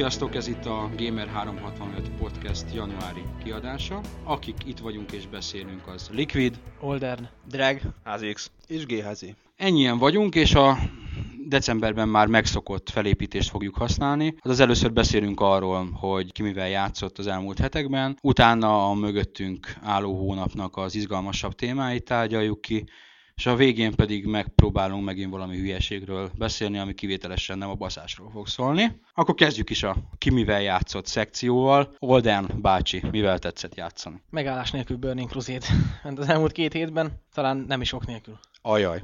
Sziasztok, ez itt a Gamer365 Podcast januári kiadása. Akik itt vagyunk és beszélünk, az Liquid, Oldern, Drag, HZX. És GHZ. Ennyien vagyunk, és a decemberben már megszokott felépítést fogjuk használni. Hát az először beszélünk arról, hogy ki mivel játszott az elmúlt hetekben, utána a mögöttünk álló hónapnak az izgalmasabb témáit tárgyaljuk ki, és a végén pedig megpróbálunk megint valami hülyeségről beszélni, ami kivételesen nem a baszásról fog szólni. Akkor kezdjük is a ki mivel játszott szekcióval. Olden bácsi, mivel tetszett játszani? megállás nélkül Burning Crusade ment az elmúlt két hétben, talán nem is ok nélkül. Ajaj.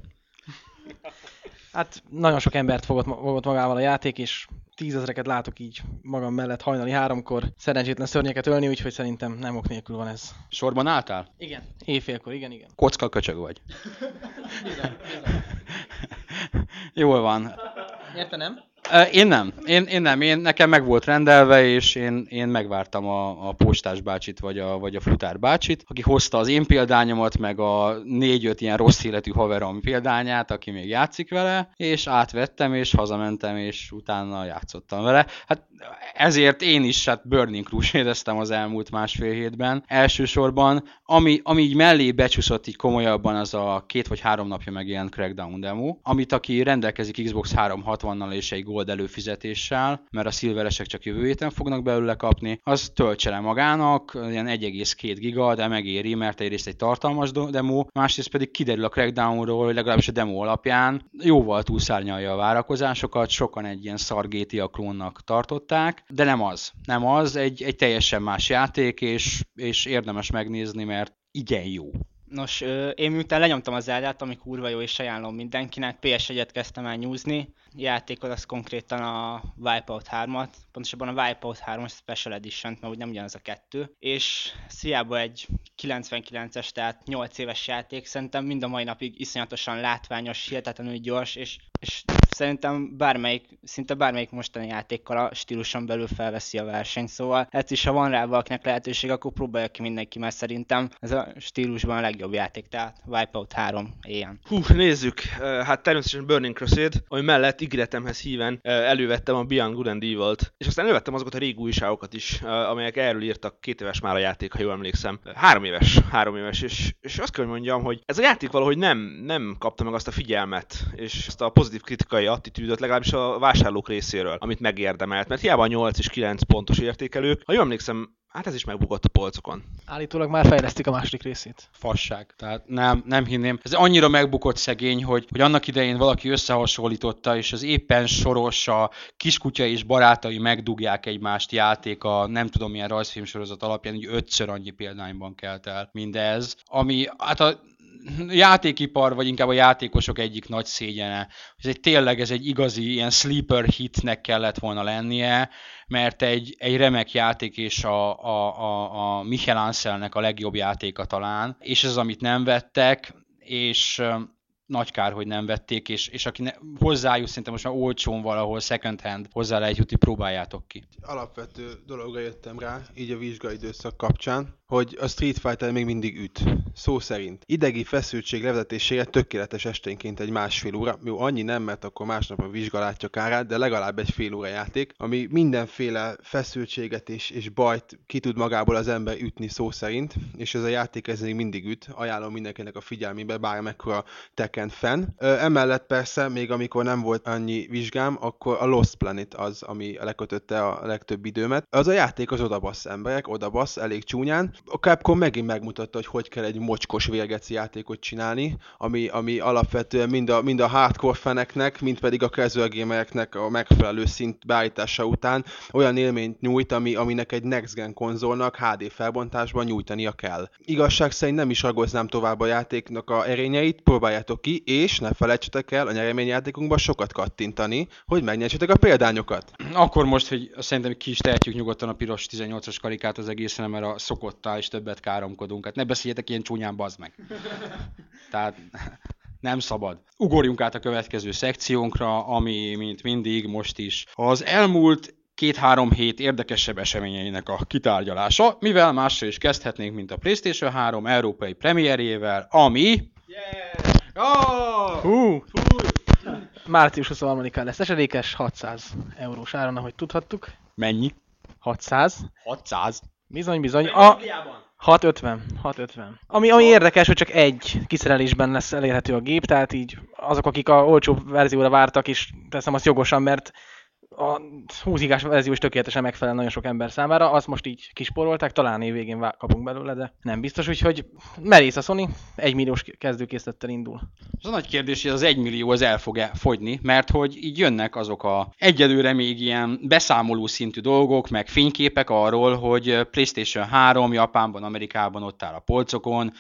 Hát nagyon sok embert fogott, fogott magával a játék, és tízezreket látok így magam mellett hajnali háromkor szerencsétlen szörnyeket ölni, úgyhogy szerintem nem ok nélkül van ez. Sorban álltál? Igen. Éjfélkor, igen, igen. Kocka köcsög vagy. Bizony, bizony. Jól van. Érte nem? Én nem. Én, én nem. Én, nekem meg volt rendelve, és én, én megvártam a, a postás bácsit, vagy a, vagy a futár bácsit, aki hozta az én példányomat, meg a négy-öt ilyen rossz életű haverom példányát, aki még játszik vele, és átvettem, és hazamentem, és utána játszottam vele. Hát ezért én is hát Burning crusade az elmúlt másfél hétben. Elsősorban, ami, ami így mellé becsúszott így komolyabban, az a két vagy három napja megjelent Crackdown demo, amit aki rendelkezik Xbox 360-nal és egy gold előfizetéssel, mert a szilveresek csak jövő héten fognak belőle kapni, az töltse le magának, ilyen 1,2 giga, de megéri, mert egyrészt egy tartalmas demo, másrészt pedig kiderül a Crackdownról, hogy legalábbis a demo alapján jóval túlszárnyalja a várakozásokat, sokan egy ilyen szar GTA klónnak tartották, de nem az. Nem az, egy, egy teljesen más játék, és, és érdemes megnézni, mert igen jó. Nos, én miután lenyomtam az Eldát, ami kurva jó, és ajánlom mindenkinek, PS1-et kezdtem el nyúzni, játékod az konkrétan a Wipeout 3-at, pontosabban a Wipeout 3 Special edition mert úgy nem ugyanaz a kettő, és hiába egy 99-es, tehát 8 éves játék, szerintem mind a mai napig iszonyatosan látványos, hihetetlenül gyors, és, és szerintem bármelyik, szinte bármelyik mostani játékkal a stíluson belül felveszi a versenyt, szóval ez is, ha van rá valakinek lehetőség, akkor próbálja ki mindenki, mert szerintem ez a stílusban a legjobb játék, tehát Wipeout 3 ilyen. Hú, nézzük. Hát természetesen Burning Crusade, ami mellett ígéretemhez híven elővettem a Beyond Good and Evil-t, és aztán elővettem azokat a régi újságokat is, amelyek erről írtak, két éves már a játék, ha jól emlékszem. Három éves, három éves, és, és azt kell, hogy mondjam, hogy ez a játék valahogy nem, nem kapta meg azt a figyelmet, és azt a pozitív kritikai attitűdöt legalábbis a vásárlók részéről, amit megérdemelt, mert hiába a 8 és 9 pontos értékelők, ha jól emlékszem, hát ez is megbukott a polcokon. Állítólag már fejlesztik a második részét. fasság. Tehát nem, nem hinném. Ez annyira megbukott szegény, hogy, hogy annak idején valaki összehasonlította, és az éppen soros a kiskutya és barátai megdugják egymást játék a nem tudom milyen rajzfilmsorozat alapján, hogy ötször annyi példányban kelt el mindez, ami hát a játékipar, vagy inkább a játékosok egyik nagy szégyene. Ez egy tényleg ez egy igazi ilyen sleeper hitnek kellett volna lennie, mert egy, egy remek játék és a, a, a, a Michel Anselnek a legjobb játéka talán, és ez amit nem vettek, és nagy kár, hogy nem vették, és, és aki ne, hozzájut szerintem most már olcsón valahol second hand hozzá lehet jutni, próbáljátok ki. Alapvető dologra jöttem rá, így a vizsgaidőszak kapcsán, hogy a Street Fighter még mindig üt. Szó szerint. Idegi feszültség levezetésére tökéletes esténként egy másfél óra. Jó, annyi nem, mert akkor másnap a vizsgalátja kárát, de legalább egy fél óra játék, ami mindenféle feszültséget és, és bajt ki tud magából az ember ütni szó szerint, és ez a játék ez még mindig üt. Ajánlom mindenkinek a figyelmébe, bár mekkora Tekken fan. Emellett persze, még amikor nem volt annyi vizsgám, akkor a Lost Planet az, ami lekötötte a legtöbb időmet. Az a játék az odabasz emberek, odabasz elég csúnyán. A Capcom megint megmutatta, hogy hogy kell egy mocskos vérgeci játékot csinálni, ami, ami alapvetően mind a, mind a hardcore feneknek, mind pedig a casual gamereknek a megfelelő szint beállítása után olyan élményt nyújt, ami, aminek egy next gen konzolnak HD felbontásban nyújtania kell. Igazság szerint nem is ragoznám tovább a játéknak a erényeit, próbáljátok ki, és ne felejtsetek el a nyereményjátékunkban sokat kattintani, hogy megnyertsétek a példányokat. Akkor most, hogy szerintem ki is tehetjük nyugodtan a piros 18-as karikát az egészen, mert a szokottál is többet káromkodunk. Hát ne beszéljetek ilyen csúnyán, bazd meg. Tehát nem szabad. Ugorjunk át a következő szekciónkra, ami, mint mindig, most is az elmúlt két-három hét érdekesebb eseményeinek a kitárgyalása, mivel mással is kezdhetnénk, mint a PlayStation 3 európai premierjével, ami... Oh! Hú! Március 23-án lesz esedékes, 600 eurós áron, ahogy tudhattuk. Mennyi? 600. 600. Bizony, bizony. A 650. 650. Ami, ami érdekes, hogy csak egy kiszerelésben lesz elérhető a gép, tehát így azok, akik a olcsóbb verzióra vártak, és teszem azt jogosan, mert a 20 gigás verzió is tökéletesen megfelel nagyon sok ember számára, azt most így kisporolták, talán év végén kapunk belőle, de nem biztos, úgyhogy merész a Sony, egy milliós kezdőkészlettel indul. Az a nagy kérdés, hogy az 1 millió az el fog-e fogyni, mert hogy így jönnek azok a egyelőre még ilyen beszámoló szintű dolgok, meg fényképek arról, hogy PlayStation 3 Japánban, Amerikában ott áll a polcokon,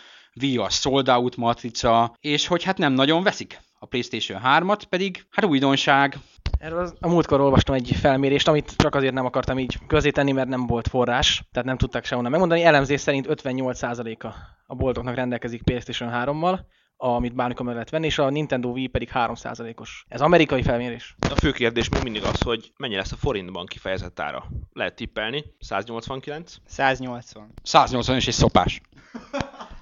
a sold out matrica, és hogy hát nem nagyon veszik a PlayStation 3-at, pedig hát újdonság, Erről az, a múltkor olvastam egy felmérést, amit csak azért nem akartam így közé tenni, mert nem volt forrás, tehát nem tudták sehonnan megmondani. Elemzés szerint 58%-a a boltoknak rendelkezik PlayStation 3-mal, amit bármikor meg lehet venni, és a Nintendo Wii pedig 3%-os. Ez amerikai felmérés. A fő kérdés még mindig az, hogy mennyi lesz a forintban kifejezett ára. Lehet tippelni. 189? 180. 180 és egy szopás.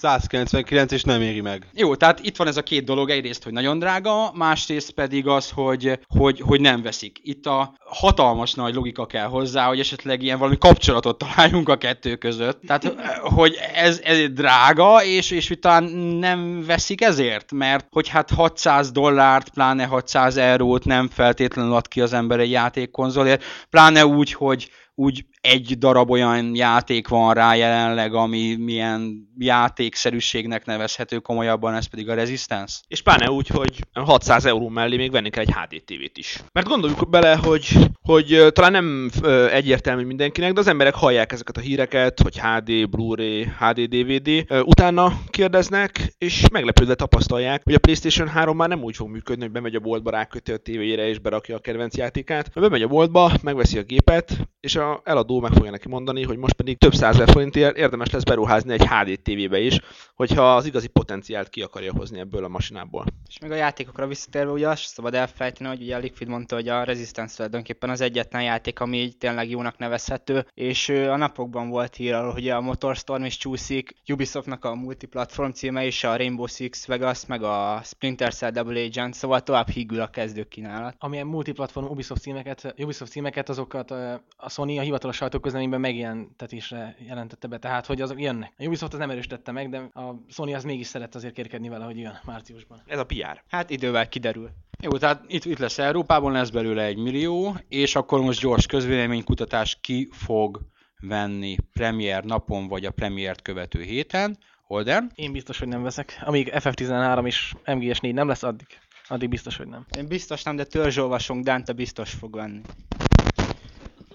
199 és nem éri meg. Jó, tehát itt van ez a két dolog, egyrészt, hogy nagyon drága, másrészt pedig az, hogy, hogy, hogy nem veszik. Itt a hatalmas nagy logika kell hozzá, hogy esetleg ilyen valami kapcsolatot találjunk a kettő között. Tehát, hogy ez, ez drága, és, és talán nem veszik ezért, mert hogy hát 600 dollárt, pláne 600 eurót nem feltétlenül ad ki az ember egy játékkonzolért, pláne úgy, hogy úgy egy darab olyan játék van rá jelenleg, ami milyen játékszerűségnek nevezhető komolyabban, ez pedig a Resistance. És pláne úgy, hogy 600 euró mellé még venni kell egy HD TV-t is. Mert gondoljuk bele, hogy, hogy talán nem egyértelmű mindenkinek, de az emberek hallják ezeket a híreket, hogy HD, Blu-ray, HD, DVD, utána kérdeznek, és meglepődve tapasztalják, hogy a PlayStation 3 már nem úgy fog működni, hogy bemegy a boltba, ráköti a tévéjére és berakja a kedvenc játékát, bemegy a boltba, megveszi a gépet, és a eladó meg fogja neki mondani, hogy most pedig több százezer forintért érdemes lesz beruházni egy HD TV-be is, hogyha az igazi potenciált ki akarja hozni ebből a masinából. És még a játékokra visszatérve, ugye azt szabad elfelejteni, hogy ugye a Liquid mondta, hogy a Resistance tulajdonképpen az egyetlen játék, ami így tényleg jónak nevezhető, és a napokban volt hír arról, hogy a Motorstorm is csúszik, Ubisoftnak a multiplatform címe is, a Rainbow Six Vegas, meg a Splinter Cell Double Agent, szóval tovább hígül a kezdőkínálat. Amilyen multiplatform Ubisoft címeket, Ubisoft címeket azokat a Sony a hivatalos sajtóközleményben megjelentetésre jelentette be, tehát hogy azok jönnek. A Ubisoft az nem erősítette meg, de a Sony az mégis szeret azért kérkedni vele, hogy jön márciusban. Ez a PR. Hát idővel kiderül. Jó, tehát itt, itt lesz Európában, lesz belőle egy millió, és akkor most gyors közvéleménykutatás ki fog venni premier napon, vagy a premiért követő héten. Holden? Én biztos, hogy nem veszek. Amíg FF13 és MGS4 nem lesz, addig, addig biztos, hogy nem. Én biztos nem, de törzsolvasunk, Dante biztos fog venni.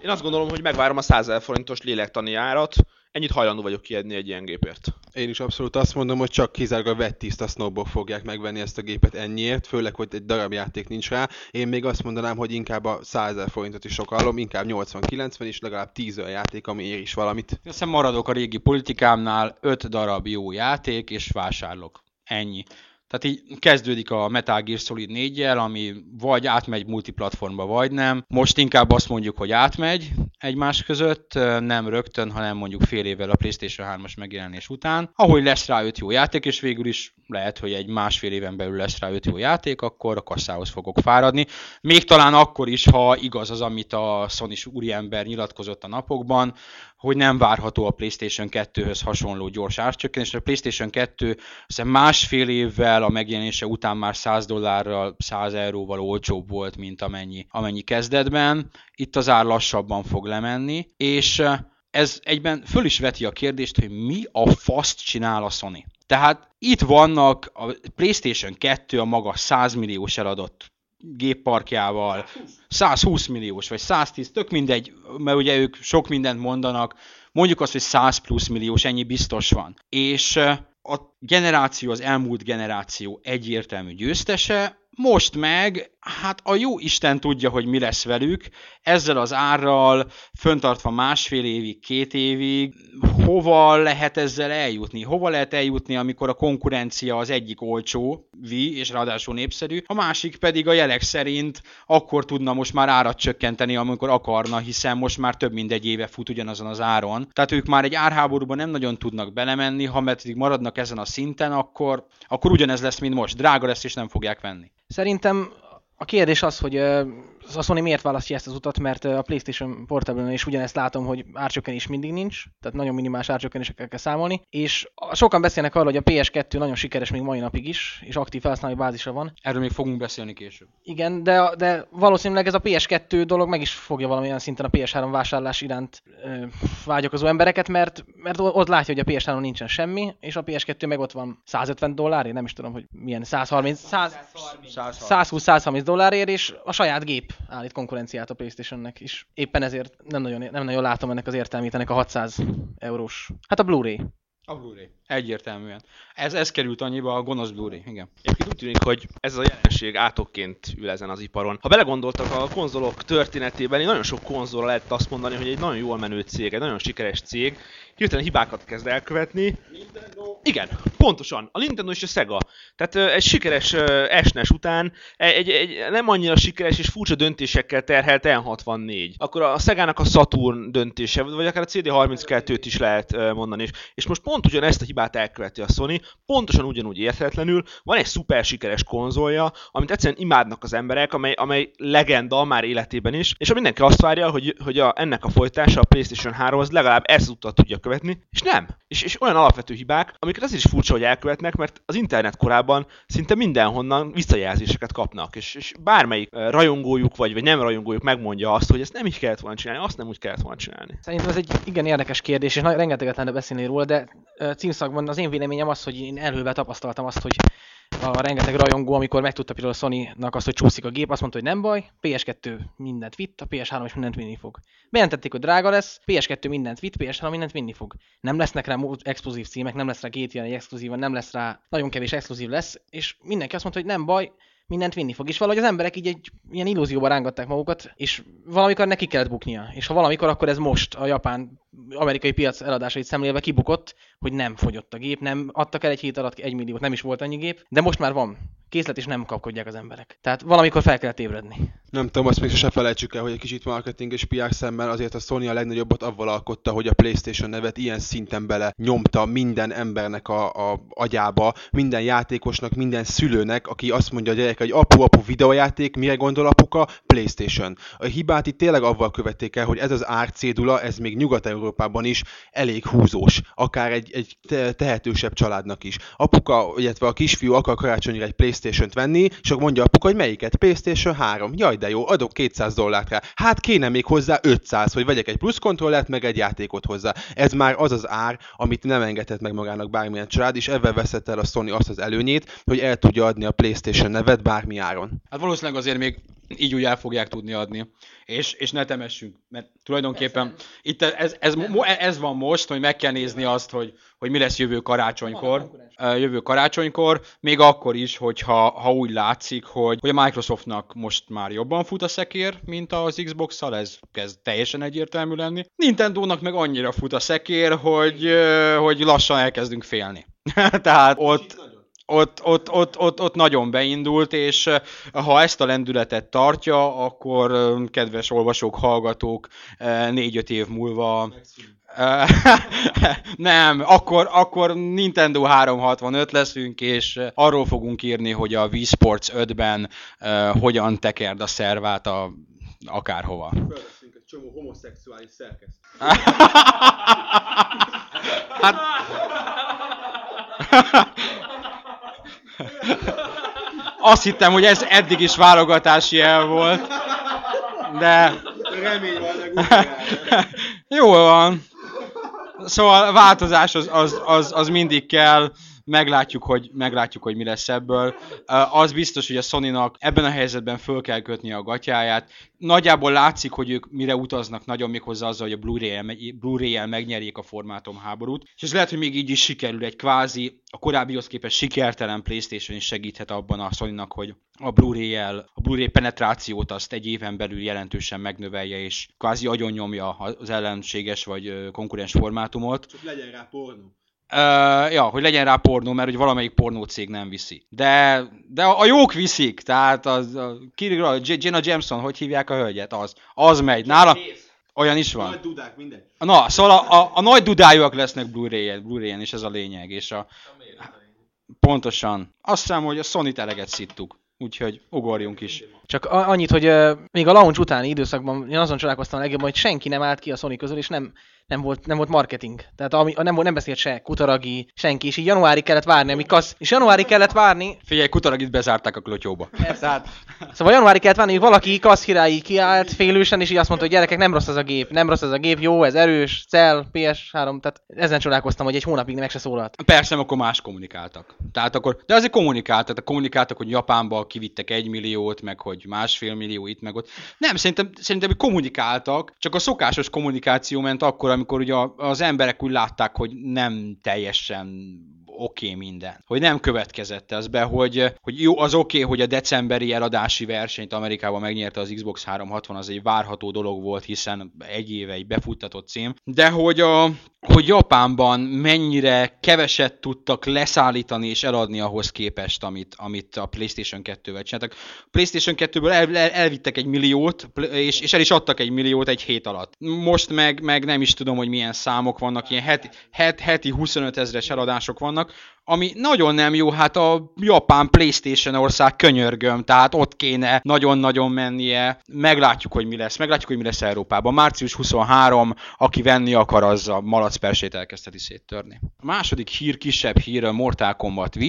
Én azt gondolom, hogy megvárom a 100 000 forintos lélektani árat, ennyit hajlandó vagyok kiadni egy ilyen gépért. Én is abszolút azt mondom, hogy csak kizárólag a vettiszta snowbok fogják megvenni ezt a gépet ennyiért, főleg, hogy egy darab játék nincs rá. Én még azt mondanám, hogy inkább a 100 000 forintot is sokalom, inkább 80-90 is legalább 10 olyan játék, ami ér is valamit. Azt hiszem maradok a régi politikámnál, 5 darab jó játék, és vásárlok. Ennyi. Tehát így kezdődik a Metal Gear Solid 4 ami vagy átmegy multiplatformba, vagy nem. Most inkább azt mondjuk, hogy átmegy egymás között, nem rögtön, hanem mondjuk fél évvel a PlayStation 3-as megjelenés után. Ahogy lesz rá 5 jó játék, és végül is lehet, hogy egy másfél éven belül lesz rá 5 jó játék, akkor a kasszához fogok fáradni. Még talán akkor is, ha igaz az, amit a sony úriember nyilatkozott a napokban, hogy nem várható a PlayStation 2-höz hasonló gyors árcsökkenés. A PlayStation 2 hiszem másfél évvel a megjelenése után már 100 dollárral, 100 euróval olcsóbb volt, mint amennyi, amennyi kezdetben. Itt az ár lassabban fog lemenni, és ez egyben föl is veti a kérdést, hogy mi a faszt csinál a Sony. Tehát itt vannak a PlayStation 2 a maga 100 milliós eladott gépparkjával, 120 milliós, vagy 110, tök mindegy, mert ugye ők sok mindent mondanak, mondjuk azt, hogy 100 plusz milliós, ennyi biztos van. És a generáció, az elmúlt generáció egyértelmű győztese, most meg, hát a jó Isten tudja, hogy mi lesz velük, ezzel az árral, föntartva másfél évig, két évig, hova lehet ezzel eljutni? Hova lehet eljutni, amikor a konkurencia az egyik olcsó, vi, és ráadásul népszerű, a másik pedig a jelek szerint akkor tudna most már árat csökkenteni, amikor akarna, hiszen most már több mint egy éve fut ugyanazon az áron. Tehát ők már egy árháborúban nem nagyon tudnak belemenni, ha pedig maradnak ezen a szinten, akkor, akkor ugyanez lesz, mint most. Drága lesz, és nem fogják venni. Szerintem a kérdés az, hogy a Sony miért választja ezt az utat, mert a PlayStation portable is ugyanezt látom, hogy árcsökkenés mindig nincs, tehát nagyon minimális árcsökkenésekkel kell számolni, és sokan beszélnek arról, hogy a PS2 nagyon sikeres még mai napig is, és aktív felhasználói bázisa van. Erről még fogunk beszélni később. Igen, de, de valószínűleg ez a PS2 dolog meg is fogja valamilyen szinten a PS3 vásárlás iránt ö, vágyakozó embereket, mert, mert ott látja, hogy a PS3 nincsen semmi, és a PS2 meg ott van 150 dollárért, nem is tudom, hogy milyen 130, 100, 120-130 dollárért, és a saját gép állít konkurenciát a Playstation-nek is. Éppen ezért nem nagyon, nem nagyon látom ennek az értelmét, ennek a 600 eurós. Hát a Blu-ray. A Blu-ray. Egyértelműen. Ez, ez került annyiba a gonosz Blu-ray, igen. Egyébként úgy tűnik, hogy ez a jelenség átokként ül ezen az iparon. Ha belegondoltak a konzolok történetében, nagyon sok konzolra lehet azt mondani, hogy egy nagyon jól menő cég, egy nagyon sikeres cég, hirtelen hibákat kezd elkövetni. Nintendo. Igen, pontosan. A Nintendo és a Sega. Tehát egy sikeres SNES után egy, egy, egy nem annyira sikeres és furcsa döntésekkel terhelt N64. Akkor a Sega-nak a Saturn döntése, vagy akár a CD32-t is lehet mondani. És most pont ugyanezt a hibát elköveti a Sony, pontosan ugyanúgy érthetetlenül. Van egy szuper sikeres konzolja, amit egyszerűen imádnak az emberek, amely, amely legenda már életében is, és mindenki azt várja, hogy, hogy a, ennek a folytása, a PlayStation 3 az legalább ezt utat tudja követni, és nem. És, és olyan alapvető hibák, amiket az is furcsa, hogy elkövetnek, mert az internet korában szinte mindenhonnan visszajelzéseket kapnak, és, és bármelyik rajongójuk vagy, vagy nem rajongójuk megmondja azt, hogy ezt nem így kellett volna csinálni, azt nem úgy kellett volna csinálni. Szerintem ez egy igen érdekes kérdés, és rengeteget lenne beszélni róla, de címszakban az én véleményem az, hogy én előbb tapasztaltam azt, hogy a rengeteg rajongó, amikor megtudta például a Sony-nak azt, hogy csúszik a gép, azt mondta, hogy nem baj, PS2 mindent vitt, a PS3 is mindent vinni fog. Bejelentették, hogy drága lesz, PS2 mindent vitt, PS3 mindent vinni fog. Nem lesznek rá exkluzív címek, nem lesz rá ilyen exkluzívan, nem lesz rá, nagyon kevés exkluzív lesz, és mindenki azt mondta, hogy nem baj, mindent vinni fog. És valahogy az emberek így egy ilyen illúzióba rángatták magukat, és valamikor neki kellett buknia. És ha valamikor, akkor ez most a japán amerikai piac eladásait szemlélve kibukott, hogy nem fogyott a gép, nem adtak el egy hét alatt egy milliót, nem is volt annyi gép, de most már van készlet, és nem kapkodják az emberek. Tehát valamikor fel kellett ébredni. Nem tudom, azt még se felejtsük el, hogy egy kicsit marketing és PR szemben azért a Sony a legnagyobbat avval alkotta, hogy a PlayStation nevet ilyen szinten bele nyomta minden embernek a, a agyába, minden játékosnak, minden szülőnek, aki azt mondja a gyerek, hogy apu-apu videójáték, mire gondol apuka? PlayStation. A hibát itt tényleg avval követték el, hogy ez az árcédula, ez még Nyugat-Európában is elég húzós, akár egy, egy tehetősebb családnak is. Apuka, illetve a kisfiú akar karácsonyra egy Playstation-t venni, és akkor mondja apuka, hogy melyiket? Playstation 3. Jaj, de jó, adok 200 dollárt rá. Hát kéne még hozzá 500, hogy vegyek egy plusz kontrollert, meg egy játékot hozzá. Ez már az az ár, amit nem engedhet meg magának bármilyen család, és ebben veszett el a Sony azt az előnyét, hogy el tudja adni a Playstation nevet bármi áron. Hát valószínűleg azért még így úgy el fogják tudni adni. És, és ne temessünk, mert tulajdonképpen Persze. itt ez, ez, ez, van most, hogy meg kell nézni azt, hogy, hogy mi lesz jövő karácsonykor. Jövő karácsonykor, még akkor is, hogyha ha úgy látszik, hogy, hogy a Microsoftnak most már jobban fut a szekér, mint az Xbox-szal, ez kezd teljesen egyértelmű lenni. Nintendo-nak meg annyira fut a szekér, hogy, hogy lassan elkezdünk félni. Tehát ott ott, ott, ott, ott, ott nagyon beindult, és ha ezt a lendületet tartja, akkor kedves olvasók, hallgatók, négy-öt év múlva nem, akkor, akkor Nintendo 365 leszünk, és arról fogunk írni, hogy a Wii Sports 5-ben uh, hogyan tekerd a szervát a akárhova. Fölveszünk egy csomó homoszexuális szerkeszt. hát... Azt hittem, hogy ez eddig is válogatási el volt. De... Remény van, Jól van. Szóval változás az, az, az, az mindig kell meglátjuk, hogy, meglátjuk, hogy mi lesz ebből. Az biztos, hogy a Sony-nak ebben a helyzetben föl kell kötni a gatyáját. Nagyjából látszik, hogy ők mire utaznak nagyon még hozzá azzal, hogy a Blu-ray-el, Blu-ray-el megnyerjék a formátum háborút. És ez lehet, hogy még így is sikerül egy kvázi, a korábbihoz képest sikertelen Playstation is segíthet abban a sony hogy a Blu-ray-el, a Blu-ray penetrációt azt egy éven belül jelentősen megnövelje, és kvázi agyonnyomja az ellenséges vagy konkurens formátumot. Csak legyen rá pornó. Uh, ja, hogy legyen rá pornó, mert hogy valamelyik pornócég nem viszi. De, de a, a jók viszik, tehát az, a, Kirill, Jenna Jameson, hogy hívják a hölgyet, az, az megy. Nála, olyan is van. Nagy dudák, mindegy. Na, szóval a, a, a nagy dudájúak lesznek Blu-ray-en, Blu-ray-en, és ez a lényeg. És a, pontosan. Azt hiszem, hogy a Sony-t eleget szittuk. úgyhogy ugorjunk is. Csak a- annyit, hogy uh, még a launch utáni időszakban én azon csodálkoztam a legjobban, hogy senki nem állt ki a Sony közül, és nem, nem volt, nem volt marketing. Tehát ami, nem, volt, nem beszélt se Kutaragi, senki, és így januári kellett várni, amíg kasz, és januári kellett várni, Figyelj, Kutaragit bezárták a klotyóba. Persze, hát. Szóval januári kellett várni, hogy valaki kasszkirályi kiállt félősen, és így azt mondta, hogy gyerekek, nem rossz ez a gép, nem rossz ez a gép, jó, ez erős, cell, PS3, tehát ezen csodálkoztam, hogy egy hónapig meg se szólalt. Persze, akkor más kommunikáltak. Tehát akkor, de azért kommunikáltak, tehát kommunikáltak, hogy Japánba kivittek egy milliót, meg hogy másfél millió itt, meg ott. Nem, szerintem, szerintem kommunikáltak, csak a szokásos kommunikáció ment akkor, amikor ugye az emberek úgy látták, hogy nem teljesen oké okay minden. Hogy nem következett ez be, hogy, hogy jó, az oké, okay, hogy a decemberi eladási versenyt Amerikában megnyerte az Xbox 360, az egy várható dolog volt, hiszen egy éve egy befuttatott cím, de hogy a, hogy Japánban mennyire keveset tudtak leszállítani és eladni ahhoz képest, amit, amit a PlayStation 2-vel csináltak. A PlayStation 2-ből el, el, elvittek egy milliót, és, és el is adtak egy milliót egy hét alatt. Most meg, meg nem is tudom, hogy milyen számok vannak, ilyen heti, het, heti 25 ezres eladások vannak, ami nagyon nem jó, hát a japán Playstation ország könyörgöm, tehát ott kéne nagyon-nagyon mennie. Meglátjuk, hogy mi lesz, meglátjuk, hogy mi lesz Európában. Március 23, aki venni akar, az a malacpersét elkezdheti széttörni. A második hír, kisebb hír Mortal Kombat V,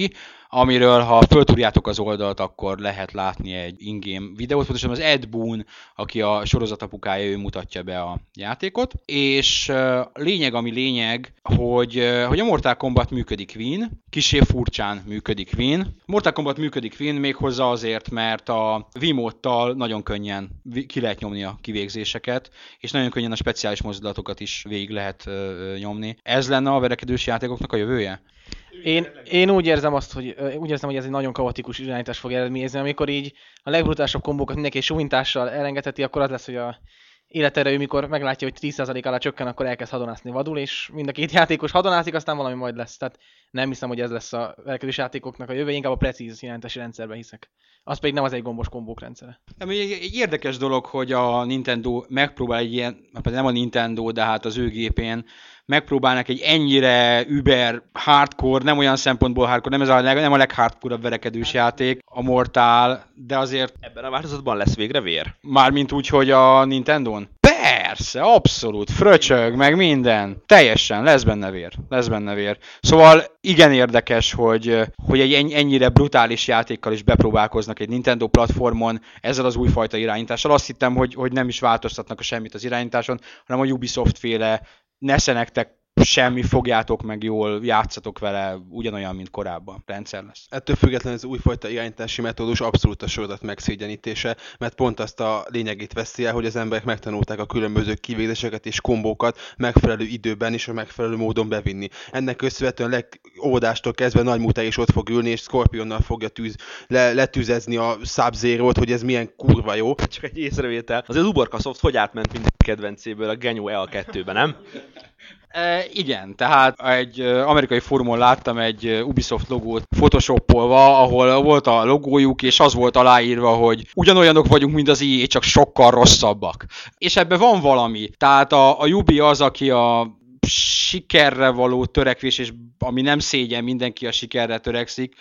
amiről ha föltúrjátok az oldalt, akkor lehet látni egy ingame videót, pontosan az Ed Boon, aki a sorozatapukája, ő mutatja be a játékot, és lényeg, ami lényeg, hogy, hogy a Mortal Kombat működik Wien, kisé furcsán működik Wien. Mortal Kombat működik Wien méghozzá azért, mert a Wiimote-tal nagyon könnyen ki lehet nyomni a kivégzéseket, és nagyon könnyen a speciális mozdulatokat is végig lehet nyomni. Ez lenne a verekedős játékoknak a jövője? Én, én úgy érzem azt, hogy úgy érzem, hogy ez egy nagyon kaotikus irányítás fog eredményezni, amikor így a legbrutálisabb kombókat mindenki egy súlyintással elengedheti, akkor az lesz, hogy a életerejű, mikor meglátja, hogy 10% alá csökken, akkor elkezd hadonászni vadul, és mind a két játékos hadonászik, aztán valami majd lesz. Tehát nem hiszem, hogy ez lesz a verekedős játékoknak a jövő, inkább a precíz irányítási rendszerben hiszek. Az pedig nem az egy gombos kombók rendszere. Ami egy, egy érdekes dolog, hogy a Nintendo megpróbál egy ilyen, nem a Nintendo, de hát az ő gépén megpróbálnak egy ennyire über hardcore, nem olyan szempontból hardcore, nem ez a, leg, nem a leghardcore verekedős játék, a Mortal, de azért Ebben a változatban lesz végre vér. mármint úgy, hogy a Nintendo-n. Persze, abszolút, fröcsög, meg minden. Teljesen, lesz benne vér, lesz benne vér. Szóval igen érdekes, hogy, hogy egy enny- ennyire brutális játékkal is bepróbálkoznak egy Nintendo platformon ezzel az újfajta irányítással. Azt hittem, hogy, hogy nem is változtatnak a semmit az irányításon, hanem a Ubisoft féle nesze nektek semmi, fogjátok meg jól, játszatok vele, ugyanolyan, mint korábban. Rendszer lesz. Ettől függetlenül ez újfajta irányítási metódus abszolút a sorozat megszégyenítése, mert pont azt a lényegét veszi el, hogy az emberek megtanulták a különböző kivégzéseket és kombókat megfelelő időben és a megfelelő módon bevinni. Ennek köszönhetően legódástól kezdve nagy mutáj is ott fog ülni, és Scorpionnal fogja tűz, le, letűzezni a sub hogy ez milyen kurva jó. Csak egy észrevétel. Azért az Uborka Soft hogy átment minden kedvencéből a Genio EA2-be, nem? E, igen, tehát egy e, amerikai fórumon láttam egy e, Ubisoft logót photoshopolva, ahol volt a logójuk, és az volt aláírva, hogy ugyanolyanok vagyunk, mint az IE, csak sokkal rosszabbak. És ebben van valami. Tehát a, a Ubi az, aki a sikerre való törekvés, és ami nem szégyen, mindenki a sikerre törekszik,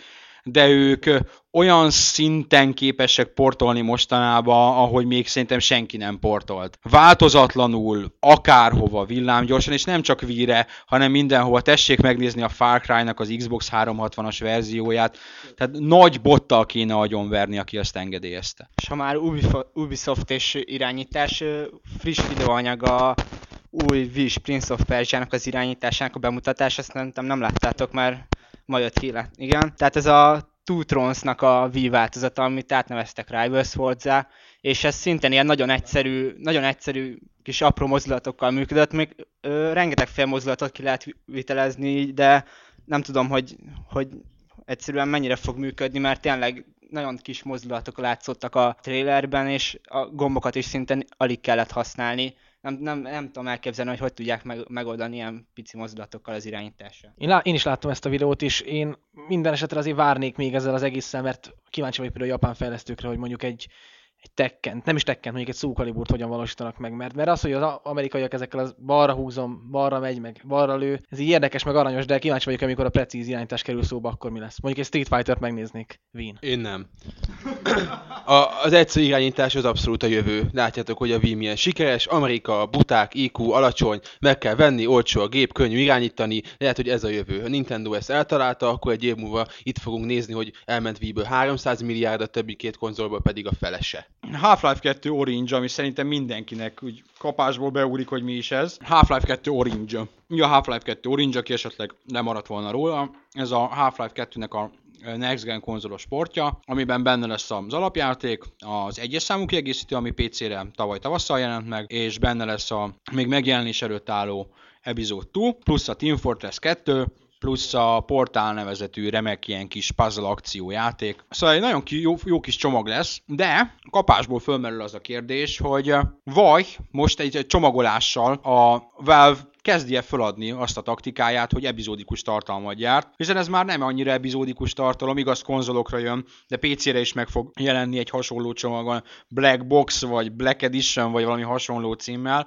de ők olyan szinten képesek portolni mostanában, ahogy még szerintem senki nem portolt. Változatlanul, akárhova, villámgyorsan, és nem csak víre, hanem mindenhova. Tessék megnézni a Far Cry-nak az Xbox 360-as verzióját. Tehát nagy bottal kéne agyonverni, aki azt engedélyezte. És ha már Ubisoft és irányítás, friss videóanyag a új Wish Prince of Persia-nak az irányításának a bemutatás, azt nem, nem láttátok, mert ma jött ki, igen. Tehát ez a Two Thrones-nak a V változata, amit átneveztek Rivals hozzá, és ez szintén ilyen nagyon egyszerű, nagyon egyszerű kis apró mozdulatokkal működött, még ö, rengeteg fél mozdulatot ki lehet vi- vitelezni, de nem tudom, hogy, hogy egyszerűen mennyire fog működni, mert tényleg nagyon kis mozdulatok látszottak a trailerben, és a gombokat is szinte alig kellett használni. Nem, nem, nem tudom elképzelni, hogy hogy tudják meg, megoldani ilyen pici mozdulatokkal az irányítással. Én, lá- én is láttam ezt a videót, és én minden esetre azért várnék még ezzel az egésszel, mert kíváncsi vagyok például a japán fejlesztőkre, hogy mondjuk egy, egy tekken, nem is tekken, mondjuk egy szókaliburt hogyan valósítanak meg, mert, mert az, hogy az amerikaiak ezekkel az balra húzom, balra megy, meg balra lő, ez így érdekes, meg aranyos, de kíváncsi vagyok, amikor a precíz irányítás kerül szóba, akkor mi lesz. Mondjuk egy Street Fighter-t megnéznék, Wien. Én nem. A, az egyszerű irányítás az abszolút a jövő. Látjátok, hogy a Wii milyen sikeres, Amerika, buták, IQ, alacsony, meg kell venni, olcsó a gép, könnyű irányítani, lehet, hogy ez a jövő. A Nintendo ezt eltalálta, akkor egy év múlva itt fogunk nézni, hogy elment Wii-ből 300 milliárd, a többi két konzolból pedig a felese. Half-Life 2 Orange, ami szerintem mindenkinek úgy kapásból beúrik, hogy mi is ez. Half-Life 2 Orange. Mi a Half-Life 2 Orange, aki esetleg lemaradt volna róla. Ez a Half-Life 2-nek a Next Gen konzolos sportja, amiben benne lesz az alapjáték, az egyes számú kiegészítő, ami PC-re tavaly tavasszal jelent meg, és benne lesz a még megjelenés előtt álló Episode 2, plusz a Team Fortress 2, plusz a Portál nevezetű remek ilyen kis puzzle akciójáték. Szóval egy nagyon ki, jó, jó kis csomag lesz, de kapásból fölmerül az a kérdés, hogy vagy most egy, csomagolással a Valve kezdje feladni azt a taktikáját, hogy epizódikus tartalmat gyárt, hiszen ez már nem annyira epizódikus tartalom, igaz konzolokra jön, de PC-re is meg fog jelenni egy hasonló csomagon, Black Box, vagy Black Edition, vagy valami hasonló címmel,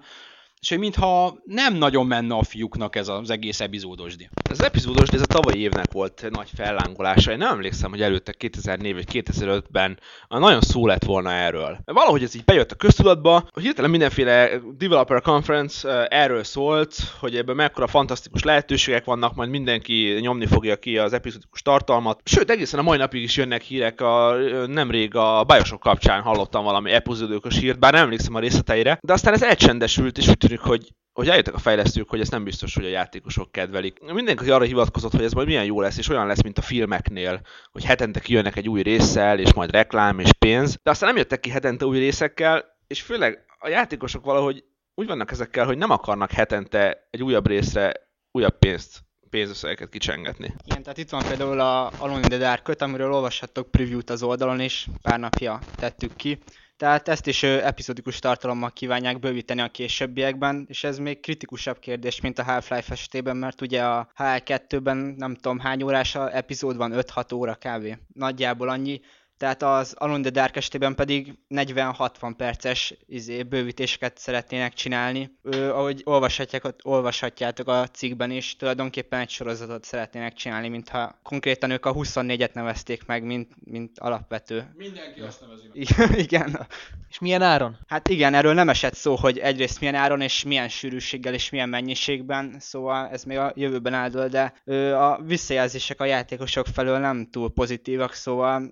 és hogy mintha nem nagyon menne a fiúknak ez az egész epizódosdi. Ez epizódos, ez a tavalyi évnek volt nagy fellángolása. Én nem emlékszem, hogy előtte 2004 vagy 2005-ben nagyon szó lett volna erről. Valahogy ez így bejött a köztudatba, hirtelen mindenféle developer conference erről szólt, hogy ebben mekkora fantasztikus lehetőségek vannak, majd mindenki nyomni fogja ki az epizódikus tartalmat. Sőt, egészen a mai napig is jönnek hírek, a, nemrég a Bioshock kapcsán hallottam valami epizódikus hírt, bár nem emlékszem a részleteire, de aztán ez elcsendesült, és tűnik, hogy hogy eljöttek a fejlesztők, hogy ez nem biztos, hogy a játékosok kedvelik. Mindenki arra hivatkozott, hogy ez majd milyen jó lesz, és olyan lesz, mint a filmeknél, hogy hetente kijönnek egy új résszel, és majd reklám és pénz. De aztán nem jöttek ki hetente új részekkel, és főleg a játékosok valahogy úgy vannak ezekkel, hogy nem akarnak hetente egy újabb részre újabb pénzt pénzösszegeket kicsengetni. Igen, tehát itt van például a Alone in the Dark amiről olvashattok preview-t az oldalon, és pár napja tettük ki. Tehát ezt is epizódikus tartalommal kívánják bővíteni a későbbiekben, és ez még kritikusabb kérdés, mint a Half-Life esetében, mert ugye a HL2-ben nem tudom hány órás a epizód van, 5-6 óra kb. Nagyjából annyi, tehát az Alone the Dark esetében pedig 40-60 perces izé, bővítéseket szeretnének csinálni. Ő, ahogy olvashatják, olvashatjátok a cikkben is, tulajdonképpen egy sorozatot szeretnének csinálni, mintha konkrétan ők a 24-et nevezték meg, mint, mint alapvető. Mindenki azt nevezi meg. igen. És milyen áron? Hát igen, erről nem esett szó, hogy egyrészt milyen áron, és milyen sűrűséggel, és milyen mennyiségben, szóval ez még a jövőben áldol, de a visszajelzések a játékosok felől nem túl pozitívak, szóval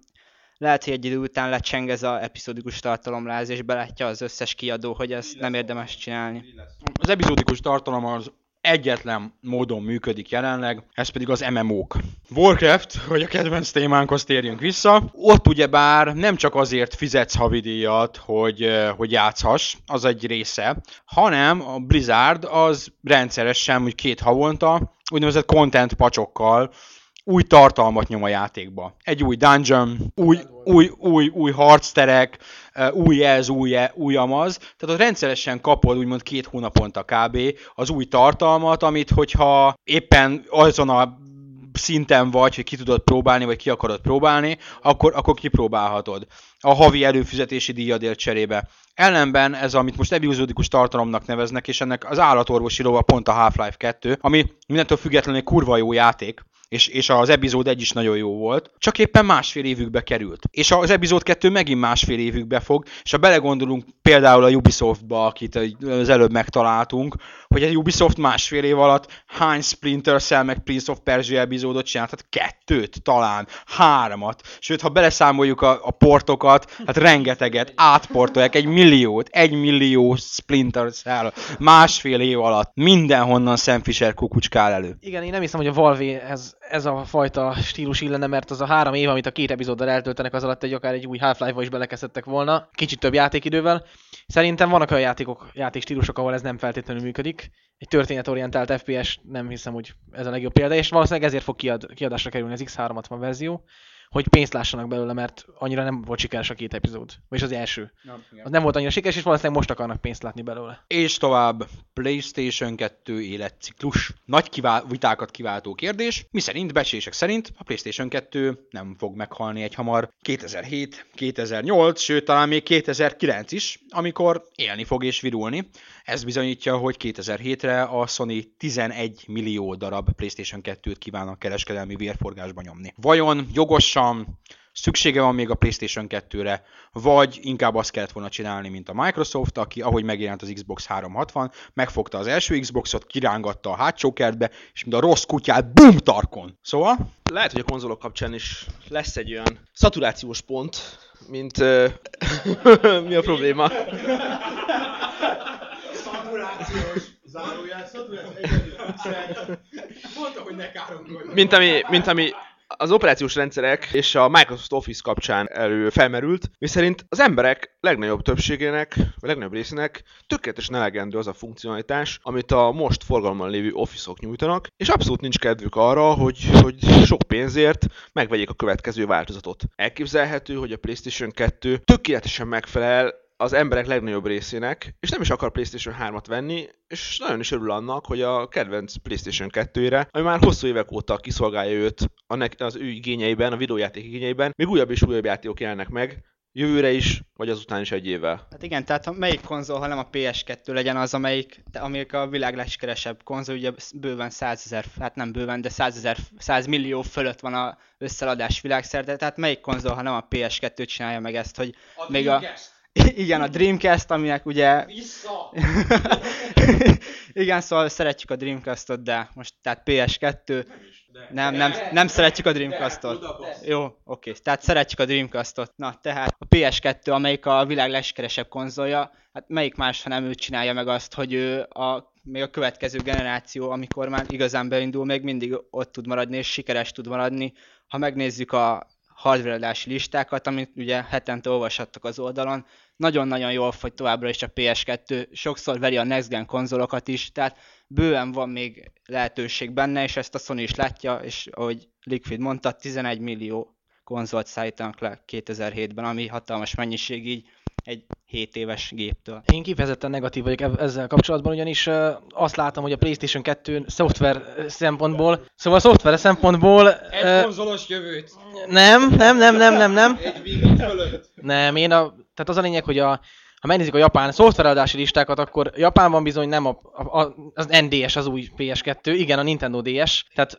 lehet, hogy egy idő után lecseng ez a epizódikus tartalomláz, és belátja az összes kiadó, hogy ezt nem érdemes csinálni. Az epizódikus tartalom az egyetlen módon működik jelenleg, ez pedig az MMO-k. Warcraft, hogy a kedvenc témánkhoz térjünk vissza, ott ugyebár nem csak azért fizetsz havidíjat, hogy, hogy játszhass, az egy része, hanem a Blizzard az rendszeresen, úgy két havonta, úgynevezett content pacsokkal új tartalmat nyom a játékba. Egy új dungeon, új, új, új, új harcterek, új ez, új, e, új amaz. Tehát ott rendszeresen kapod úgymond két hónaponta kb. az új tartalmat, amit hogyha éppen azon a szinten vagy, hogy ki tudod próbálni, vagy ki akarod próbálni, akkor, akkor kipróbálhatod a havi előfizetési díjadért cserébe. Ellenben ez, amit most epizódikus tartalomnak neveznek, és ennek az állatorvosi lova pont a Half-Life 2, ami mindentől függetlenül egy kurva jó játék, és, és az epizód egy is nagyon jó volt, csak éppen másfél évükbe került. És az epizód kettő megint másfél évükbe fog, és ha belegondolunk például a Ubisoftba, akit az előbb megtaláltunk, hogy a Ubisoft másfél év alatt hány Splinter Cell meg Prince of Persia epizódot csinált, hát kettőt talán, háromat, sőt, ha beleszámoljuk a, a portokat, hát rengeteget, átportolják, egy milliót, egy millió Splinter Cell másfél év alatt, mindenhonnan Sam Fisher kukucskál elő. Igen, én nem hiszem, hogy a Valve ez ez a fajta stílus illene, mert az a három év, amit a két epizóddal eltöltenek, az alatt egy akár egy új Half-Life-ba is belekezdtek volna, kicsit több játékidővel. Szerintem vannak olyan játékok, játékstílusok, ahol ez nem feltétlenül működik. Egy történetorientált FPS nem hiszem, hogy ez a legjobb példa, és valószínűleg ezért fog kiad, kiadásra kerülni az X360 verzió, hogy pénzt lássanak belőle, mert annyira nem volt sikeres a két epizód. Vagyis az első. Az nem volt annyira sikeres, és valószínűleg most akarnak pénzt látni belőle. És tovább PlayStation 2 életciklus. Nagy kivál- vitákat kiváltó kérdés, miszerint becslések szerint a PlayStation 2 nem fog meghalni egy hamar 2007, 2008, sőt talán még 2009 is, amikor élni fog és virulni. Ez bizonyítja, hogy 2007-re a Sony 11 millió darab PlayStation 2-t kíván a kereskedelmi vérforgásba nyomni. Vajon jogosan szüksége van még a PlayStation 2-re, vagy inkább azt kellett volna csinálni, mint a Microsoft, aki ahogy megjelent az Xbox 360, megfogta az első Xboxot, kirángatta a hátsó kertbe, és mint a rossz kutyát, bum tarkon. Szóval? Lehet, hogy a konzolok kapcsán is lesz egy olyan szaturációs pont, mint... Uh, mi a probléma? Szaturációs, zárójel, szaturációs, Mondta, hogy ne káromkodj. Mint ami, mint ami az operációs rendszerek és a Microsoft Office kapcsán elő felmerült, miszerint az emberek legnagyobb többségének, vagy legnagyobb részének tökéletesen elegendő az a funkcionalitás, amit a most forgalomban lévő Office-ok nyújtanak, és abszolút nincs kedvük arra, hogy, hogy sok pénzért megvegyék a következő változatot. Elképzelhető, hogy a PlayStation 2 tökéletesen megfelel az emberek legnagyobb részének, és nem is akar PlayStation 3-at venni, és nagyon is örül annak, hogy a kedvenc PlayStation 2-re, ami már hosszú évek óta kiszolgálja őt az ő igényeiben, a videójáték igényeiben, még újabb és újabb játékok jelennek meg, jövőre is, vagy azután is egy évvel. Hát igen, tehát ha melyik konzol, ha nem a PS2 legyen az, amelyik, amelyik a világ legsikeresebb konzol, ugye bőven 100 ezer, hát nem bőven, de 100 ezer, 100 millió fölött van a összeladás világszerte, tehát melyik konzol, ha nem a PS2 csinálja meg ezt, hogy a még a, igen, a Dreamcast, aminek ugye... Vissza! igen, szóval szeretjük a Dreamcast-ot, de most tehát PS2, nem, nem, nem szeretjük a Dreamcast-ot. Jó, oké. Tehát szeretjük a Dreamcast-ot. Na, tehát a PS2, amelyik a világ legsikeresebb konzolja, hát melyik más, ha nem ő csinálja meg azt, hogy ő a, még a következő generáció, amikor már igazán beindul, még mindig ott tud maradni, és sikeres tud maradni. Ha megnézzük a hardware listákat, amit ugye hetente olvashattak az oldalon, nagyon-nagyon jól fogy továbbra is a PS2, sokszor veri a Next Gen konzolokat is, tehát bőven van még lehetőség benne, és ezt a Sony is látja, és ahogy Liquid mondta, 11 millió konzolt szállítanak le 2007-ben, ami hatalmas mennyiség így egy 7 éves géptől. Én kifejezetten negatív vagyok ezzel kapcsolatban, ugyanis azt látom, hogy a PlayStation 2 szoftver szempontból, szóval a szoftver szempontból... Egy konzolos jövőt. Nem, nem, nem, nem, nem, nem. Egy fölött. Nem, én a, tehát az a lényeg, hogy a, ha megnézzük a japán szoftvereadási listákat, akkor Japánban bizony nem a, a, az NDS az új PS2, igen, a Nintendo DS. Tehát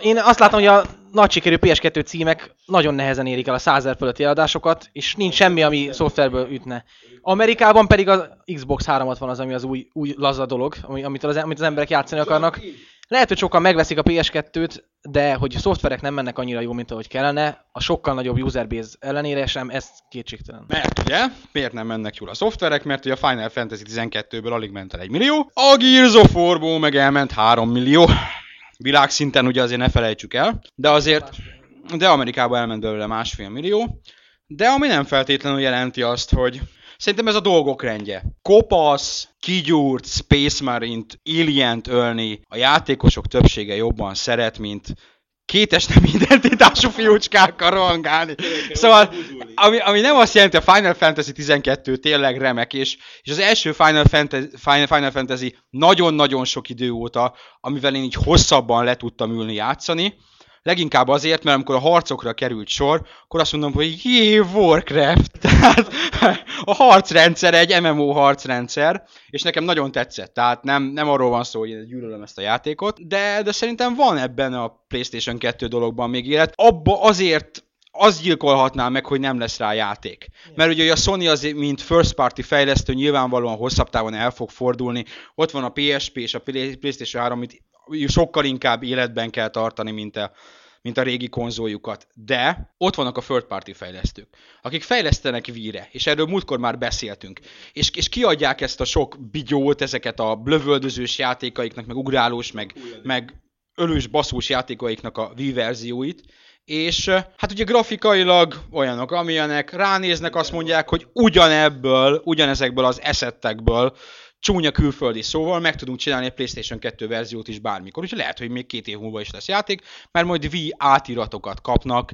én azt látom, hogy a nagy sikerű PS2 címek nagyon nehezen érik el a 100 fölötti eladásokat, és nincs semmi, ami szoftverből ütne. Amerikában pedig az Xbox 360 az, ami az új, új laza dolog, amit az, amit az emberek játszani akarnak. Lehet, hogy sokan megveszik a PS2-t, de hogy a szoftverek nem mennek annyira jó, mint ahogy kellene, a sokkal nagyobb userbase ellenére sem, ez kétségtelen. Mert ugye, miért nem mennek jól a szoftverek? Mert ugye a Final Fantasy 12-ből alig ment el 1 millió, a Gears of War-ból meg elment 3 millió. Világszinten ugye azért ne felejtsük el, de azért, de Amerikában elment belőle másfél millió, de ami nem feltétlenül jelenti azt, hogy Szerintem ez a dolgok rendje. Kopasz, kigyúrt, Space Marine-t, alien ölni a játékosok többsége jobban szeret, mint kétes nem identitású fiúcskákkal rohangálni. Szóval, ami, ami nem azt jelenti, a Final Fantasy 12 tényleg remek, és, és az első Final Fantasy, Final, Final Fantasy nagyon-nagyon sok idő óta, amivel én így hosszabban le tudtam ülni játszani, Leginkább azért, mert amikor a harcokra került sor, akkor azt mondom, hogy jé, Warcraft! Tehát a harcrendszer egy MMO harcrendszer, és nekem nagyon tetszett. Tehát nem, nem arról van szó, hogy gyűlölöm ezt a játékot, de, de szerintem van ebben a PlayStation 2 dologban még élet. Abba azért az gyilkolhatná meg, hogy nem lesz rá játék. Mert ugye a Sony az, mint first party fejlesztő nyilvánvalóan hosszabb távon el fog fordulni. Ott van a PSP és a PlayStation 3, amit sokkal inkább életben kell tartani, mint a, mint a régi konzoljukat. De ott vannak a third party fejlesztők, akik fejlesztenek víre, és erről múltkor már beszéltünk. És, és kiadják ezt a sok bigyót, ezeket a blövöldözős játékaiknak, meg ugrálós, meg, meg ölős baszós játékaiknak a V verzióit, és hát ugye grafikailag olyanok, amilyenek, ránéznek, azt mondják, hogy ugyanebből, ugyanezekből az eszettekből csúnya külföldi szóval meg tudunk csinálni egy PlayStation 2 verziót is bármikor, úgyhogy lehet, hogy még két év múlva is lesz játék, mert majd V átiratokat kapnak.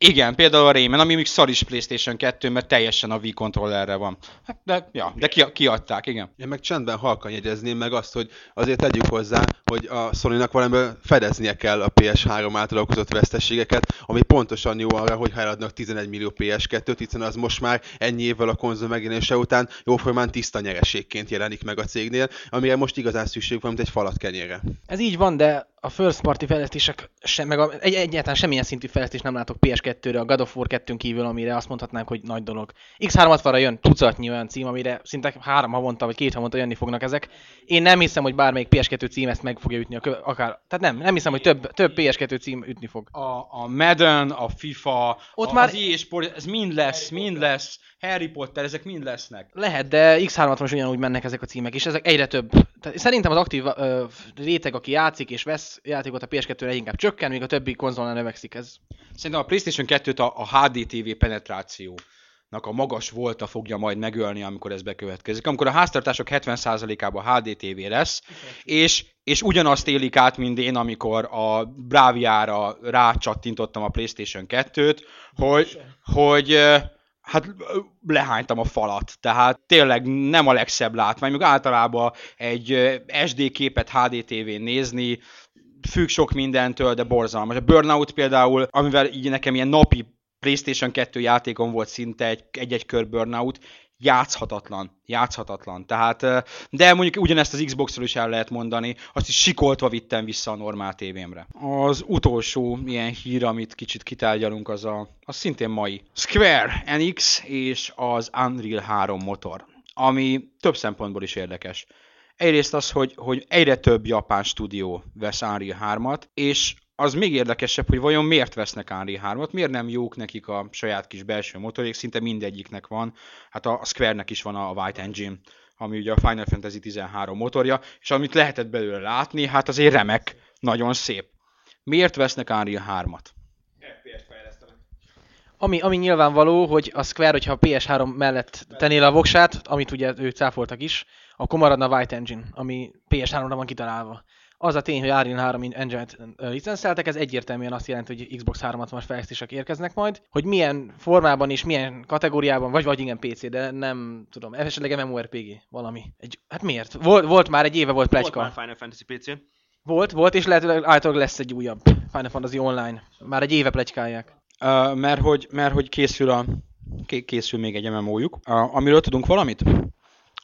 Igen, például a Rayman, ami még szar is PlayStation 2, mert teljesen a Wii kontrollerre van. Hát de, ja, de ki, kiadták, igen. Én meg csendben halkan jegyezném meg azt, hogy azért tegyük hozzá, hogy a Sony-nak valamiből fedeznie kell a PS3 által okozott veszteségeket, ami pontosan jó arra, hogy ha eladnak 11 millió PS2-t, hiszen az most már ennyi évvel a konzol megjelenése után jóformán tiszta nyereségként jelenik meg a cégnél, amire most igazán szükség van, mint egy falat kenyérre. Ez így van, de a first party fejlesztések, sem, meg a, egy, egyáltalán semmilyen szintű fejlesztést nem látok PS2-re, a God of War 2 kívül, amire azt mondhatnánk, hogy nagy dolog. X360-ra jön tucatnyi olyan cím, amire szinte három havonta vagy két havonta jönni fognak ezek. Én nem hiszem, hogy bármelyik PS2 cím ezt meg fogja ütni, akár. Tehát nem, nem hiszem, hogy több, több PS2 cím ütni fog. A, a Madden, a FIFA, Ott a, már- az EA Sport, ez mind lesz, mind lesz. Harry Potter, ezek mind lesznek. Lehet, de X360 is ugyanúgy mennek ezek a címek, és ezek egyre több. Tehát szerintem az aktív ö, réteg, aki játszik és vesz játékot a PS2-re inkább csökken, míg a többi konzolnál növekszik. Ez Szerintem a PlayStation 2-t a, a HD TV penetráció a magas volta fogja majd megölni, amikor ez bekövetkezik. Amikor a háztartások 70%-ában HD TV lesz, és, és ugyanazt élik át, mint én, amikor a Braviára rácsattintottam a PlayStation 2-t, hogy, hogy hát lehánytam a falat. Tehát tényleg nem a legszebb látvány, még általában egy SD képet HD TV-n nézni, függ sok mindentől, de borzalmas. A Burnout például, amivel így nekem ilyen napi PlayStation 2 játékom volt szinte egy, egy-egy kör Burnout, játszhatatlan, játszhatatlan. Tehát, de mondjuk ugyanezt az Xbox-ról is el lehet mondani, azt is sikoltva vittem vissza a normál tévémre. Az utolsó ilyen hír, amit kicsit kitárgyalunk, az, a, az szintén mai. Square Enix és az Unreal 3 motor, ami több szempontból is érdekes. Egyrészt az, hogy, hogy egyre több japán stúdió vesz Unreal 3-at, és az még érdekesebb, hogy vajon miért vesznek Unreal 3-at, miért nem jók nekik a saját kis belső motorjuk, szinte mindegyiknek van. Hát a, Square-nek is van a White Engine, ami ugye a Final Fantasy 13 motorja, és amit lehetett belőle látni, hát azért remek, nagyon szép. Miért vesznek Unreal 3-at? Ami, ami nyilvánvaló, hogy a Square, hogyha a PS3 mellett tennél a voksát, amit ugye ők cáfoltak is, akkor maradna a White Engine, ami PS3-ra van kitalálva. Az a tény, hogy Unreal 3 engine-t licenszeltek, ez egyértelműen azt jelenti, hogy Xbox 360-as fejlesztések érkeznek majd. Hogy milyen formában és milyen kategóriában, vagy vagy igen PC, de nem tudom, esetleg MMORPG, valami. Egy, hát miért? Volt, volt már egy éve volt Volt pletyka. már Final Fantasy PC-n. Volt, volt, és lehetőleg általában lesz egy újabb Final Fantasy Online. Már egy éve pletykálják. Uh, mert, hogy, mert hogy készül, a, ké- készül még egy MMO-juk. Uh, amiről tudunk valamit?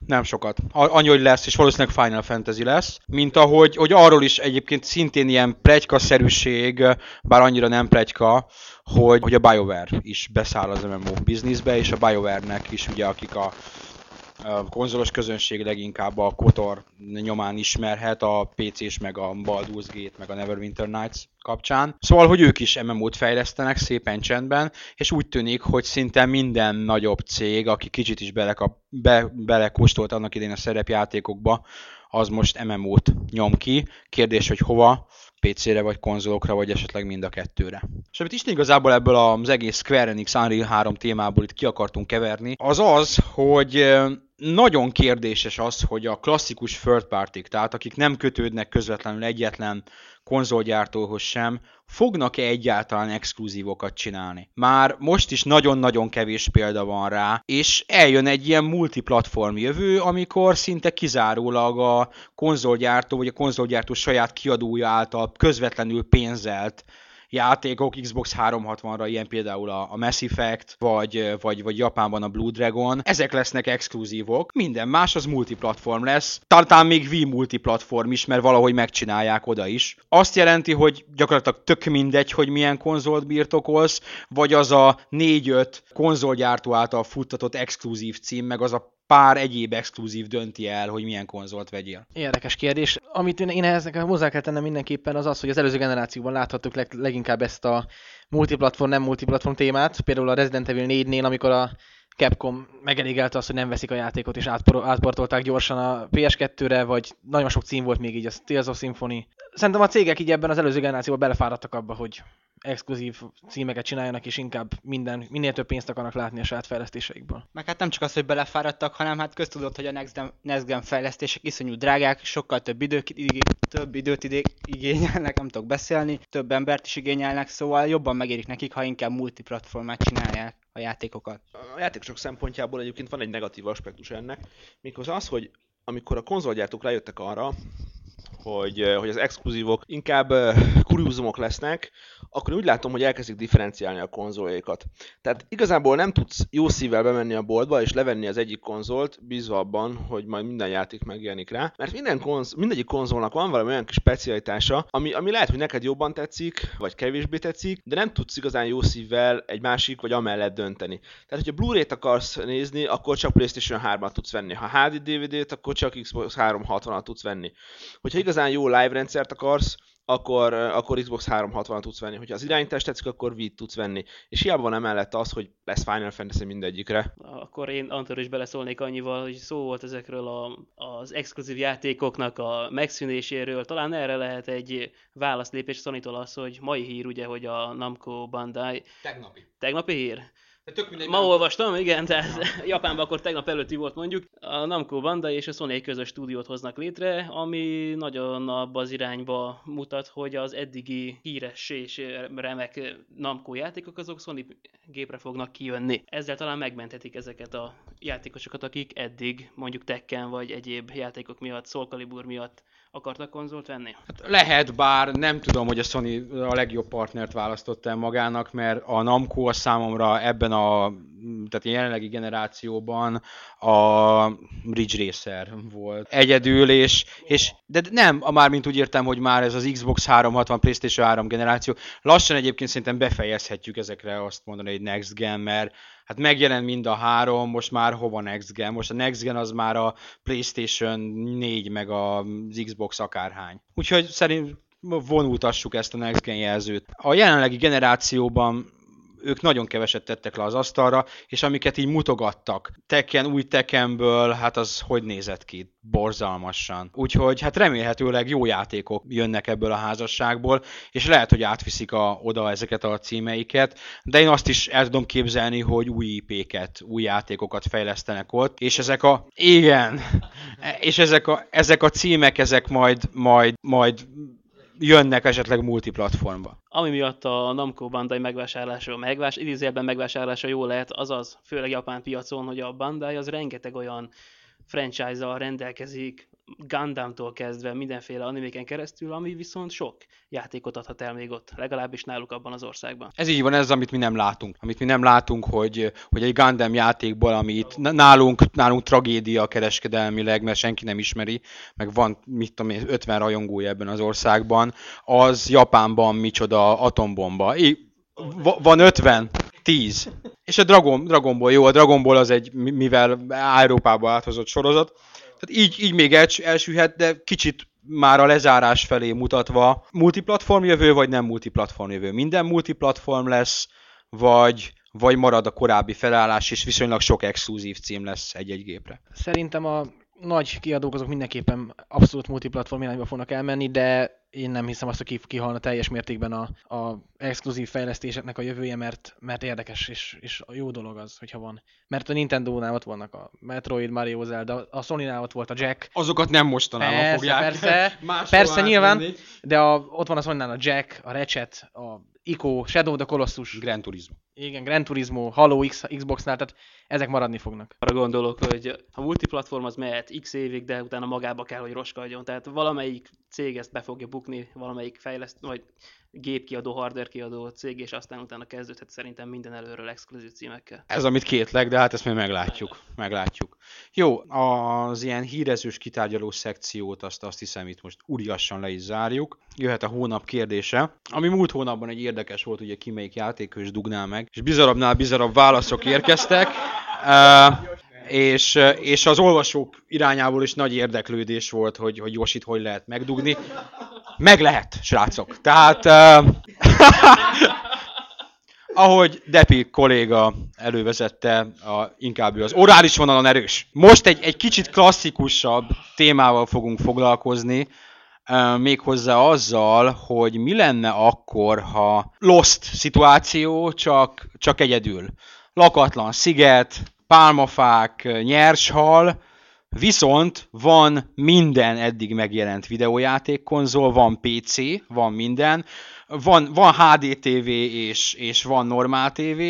Nem sokat. Annyi, hogy lesz, és valószínűleg Final Fantasy lesz. Mint ahogy hogy arról is egyébként szintén ilyen plegykaszerűség, bár annyira nem plegyka, hogy, hogy a BioWare is beszáll az MMO bizniszbe, és a BioWare-nek is ugye, akik a konzolos közönség leginkább a Kotor nyomán ismerhet, a PC-s, meg a Baldur's Gate, meg a Neverwinter Nights kapcsán. Szóval, hogy ők is MMO-t fejlesztenek szépen csendben, és úgy tűnik, hogy szinte minden nagyobb cég, aki kicsit is belekap, be, belekóstolt annak idén a szerepjátékokba, az most MMO-t nyom ki. Kérdés, hogy hova, PC-re, vagy konzolokra, vagy esetleg mind a kettőre. És amit Isten igazából ebből az egész Square Enix Unreal 3 témából itt ki akartunk keverni, az az, hogy nagyon kérdéses az, hogy a klasszikus third party tehát akik nem kötődnek közvetlenül egyetlen konzolgyártóhoz sem, fognak-e egyáltalán exkluzívokat csinálni. Már most is nagyon-nagyon kevés példa van rá, és eljön egy ilyen multiplatform jövő, amikor szinte kizárólag a konzolgyártó vagy a konzolgyártó saját kiadója által közvetlenül pénzelt játékok Xbox 360-ra, ilyen például a, a Mass Effect, vagy, vagy, vagy Japánban a Blue Dragon. Ezek lesznek exkluzívok, minden más az multiplatform lesz, talán még Wii multiplatform is, mert valahogy megcsinálják oda is. Azt jelenti, hogy gyakorlatilag tök mindegy, hogy milyen konzolt birtokolsz, vagy az a 4-5 konzolgyártó által futtatott exkluzív cím, meg az a pár egyéb exkluzív dönti el, hogy milyen konzolt vegyél. Érdekes kérdés. Amit én- én ehhez nekem hozzá kell tennem mindenképpen az az, hogy az előző generációban láthattuk leg, leginkább ezt a multiplatform, nem multiplatform témát. Például a Resident Evil 4-nél, amikor a Capcom megelégelte azt, hogy nem veszik a játékot, és átpor- átportolták gyorsan a PS2-re, vagy nagyon sok cím volt még így, a Tales of Symphony. Szerintem a cégek így ebben az előző generációban belefáradtak abba, hogy exkluzív címeket csináljanak, és inkább minden, minél több pénzt akarnak látni a saját fejlesztéseikből. Meg hát nem csak az, hogy belefáradtak, hanem hát köztudott, hogy a Next Gen, Next Gen fejlesztések iszonyú drágák, sokkal több, idő, több időt idő, igényelnek, nem tudok beszélni, több embert is igényelnek, szóval jobban megérik nekik, ha inkább multiplatformát csinálják a játékokat. A játékosok szempontjából egyébként van egy negatív aspektus ennek, méghozzá az, hogy amikor a konzolgyártók rájöttek arra, hogy, hogy az exkluzívok inkább eh, kuriózumok lesznek, akkor úgy látom, hogy elkezdik differenciálni a konzoljaikat. Tehát igazából nem tudsz jó szívvel bemenni a boltba és levenni az egyik konzolt, bízva abban, hogy majd minden játék megjelenik rá, mert minden konz, mindegyik konzolnak van valami olyan kis specialitása, ami, ami lehet, hogy neked jobban tetszik, vagy kevésbé tetszik, de nem tudsz igazán jó szívvel egy másik vagy amellett dönteni. Tehát, hogyha Blu-ray-t akarsz nézni, akkor csak PlayStation 3-at tudsz venni. Ha HD DVD-t, akkor csak Xbox 360-at tudsz venni. Hogyha igazán jó live rendszert akarsz, akkor, akkor Xbox 360 tudsz venni. Hogyha az irányítás tetszik, akkor Wii tudsz venni. És hiába van emellett az, hogy lesz Final Fantasy mindegyikre. Akkor én Antor is beleszólnék annyival, hogy szó volt ezekről a, az exkluzív játékoknak a megszűnéséről. Talán erre lehet egy válaszlépés sony az, hogy mai hír ugye, hogy a Namco Bandai... Tegnapi. Tegnapi hír? De tök mindegy, Ma olvastam, igen, tehát Japánban akkor tegnap előtti volt mondjuk. A Namco Bandai és a Sony egy közös stúdiót hoznak létre, ami nagyon abba az irányba mutat, hogy az eddigi híres és remek Namco játékok azok Sony gépre fognak kijönni. Ezzel talán megmenthetik ezeket a játékosokat, akik eddig mondjuk Tekken vagy egyéb játékok miatt, Soul Calibur miatt akartak konzolt venni? Hát lehet, bár nem tudom, hogy a Sony a legjobb partnert választotta magának, mert a Namco a számomra ebben a tehát a jelenlegi generációban a Ridge Racer volt egyedül, és, és de nem, már mint úgy értem, hogy már ez az Xbox 360, PlayStation 3 generáció, lassan egyébként szerintem befejezhetjük ezekre azt mondani, hogy Next Gen, mert hát megjelent mind a három, most már hova Next Gen? Most a Next Gen az már a PlayStation 4 meg az Xbox akárhány. Úgyhogy szerint vonultassuk ezt a Next Gen jelzőt. A jelenlegi generációban ők nagyon keveset tettek le az asztalra, és amiket így mutogattak, Tekken, új Tekkenből, hát az hogy nézett ki? Borzalmasan. Úgyhogy hát remélhetőleg jó játékok jönnek ebből a házasságból, és lehet, hogy átviszik a, oda ezeket a címeiket, de én azt is el tudom képzelni, hogy új IP-ket, új játékokat fejlesztenek ott, és ezek a... Igen! És ezek a, ezek a címek, ezek majd, majd, majd jönnek esetleg multiplatformba. Ami miatt a Namco Bandai megvásárlása, megvás, idézőjelben megvásárlása jó lehet, az az, főleg japán piacon, hogy a Bandai az rengeteg olyan franchise-zal rendelkezik, Gundam-tól kezdve mindenféle animéken keresztül, ami viszont sok játékot adhat el még ott, legalábbis náluk abban az országban. Ez így van, ez amit mi nem látunk. Amit mi nem látunk, hogy, hogy egy Gundam játékból, amit nálunk, nálunk tragédia kereskedelmileg, mert senki nem ismeri, meg van, mit tudom én, 50 rajongója ebben az országban, az Japánban micsoda atombomba. I, van 50, 10. És a Dragon, Dragon Ball, jó, a Dragon Ball az egy, mivel Európába áthozott sorozat, tehát így, így még els, elsülhet, de kicsit már a lezárás felé mutatva multiplatform jövő, vagy nem multiplatform jövő. Minden multiplatform lesz, vagy, vagy marad a korábbi felállás, és viszonylag sok exkluzív cím lesz egy-egy gépre. Szerintem a nagy kiadók azok mindenképpen abszolút multiplatform irányba fognak elmenni, de én nem hiszem azt, hogy kihalna teljes mértékben a, a exkluzív fejlesztéseknek a jövője, mert, mert érdekes és, és jó dolog az, hogyha van. Mert a Nintendo-nál ott vannak a Metroid, Mario Zelda, a Sony-nál ott volt a Jack. Azokat nem mostanában persze, fogják. Persze, persze nyilván, de a, ott van a Sony-nál a Jack, a Ratchet, a Ico, Shadow the Colossus. Gran Turismo. Igen, Gran Turismo, Halo X, Xbox-nál, tehát ezek maradni fognak. Arra gondolok, hogy a multiplatform az mehet x évig, de utána magába kell, hogy roskadjon. Tehát valamelyik cég ezt be fogja bukni, valamelyik fejleszt, vagy gépkiadó, hardware kiadó cég, és aztán utána kezdődhet szerintem minden előről exkluzív címekkel. Ez amit kétlek, de hát ezt még meglátjuk. meglátjuk. Jó, az ilyen hírezős kitárgyaló szekciót azt, azt hiszem itt most uriassan le is zárjuk. Jöhet a hónap kérdése, ami múlt hónapban egy érdekes volt, ugye ki melyik játékos dugná meg, és bizarabbnál bizarabb válaszok érkeztek. Uh, és, és az olvasók irányából is nagy érdeklődés volt, hogy, hogy Josit hogy lehet megdugni. Meg lehet, srácok. Tehát uh, ahogy Depi kolléga elővezette, a, inkább ő az orális vonalon erős. Most egy, egy kicsit klasszikusabb témával fogunk foglalkozni, méghozzá azzal, hogy mi lenne akkor, ha lost szituáció, csak, csak egyedül. Lakatlan sziget, pálmafák, nyershal, Viszont van minden eddig megjelent videójátékkonzol, van PC, van minden, van, van HDTV és, és van normál TV,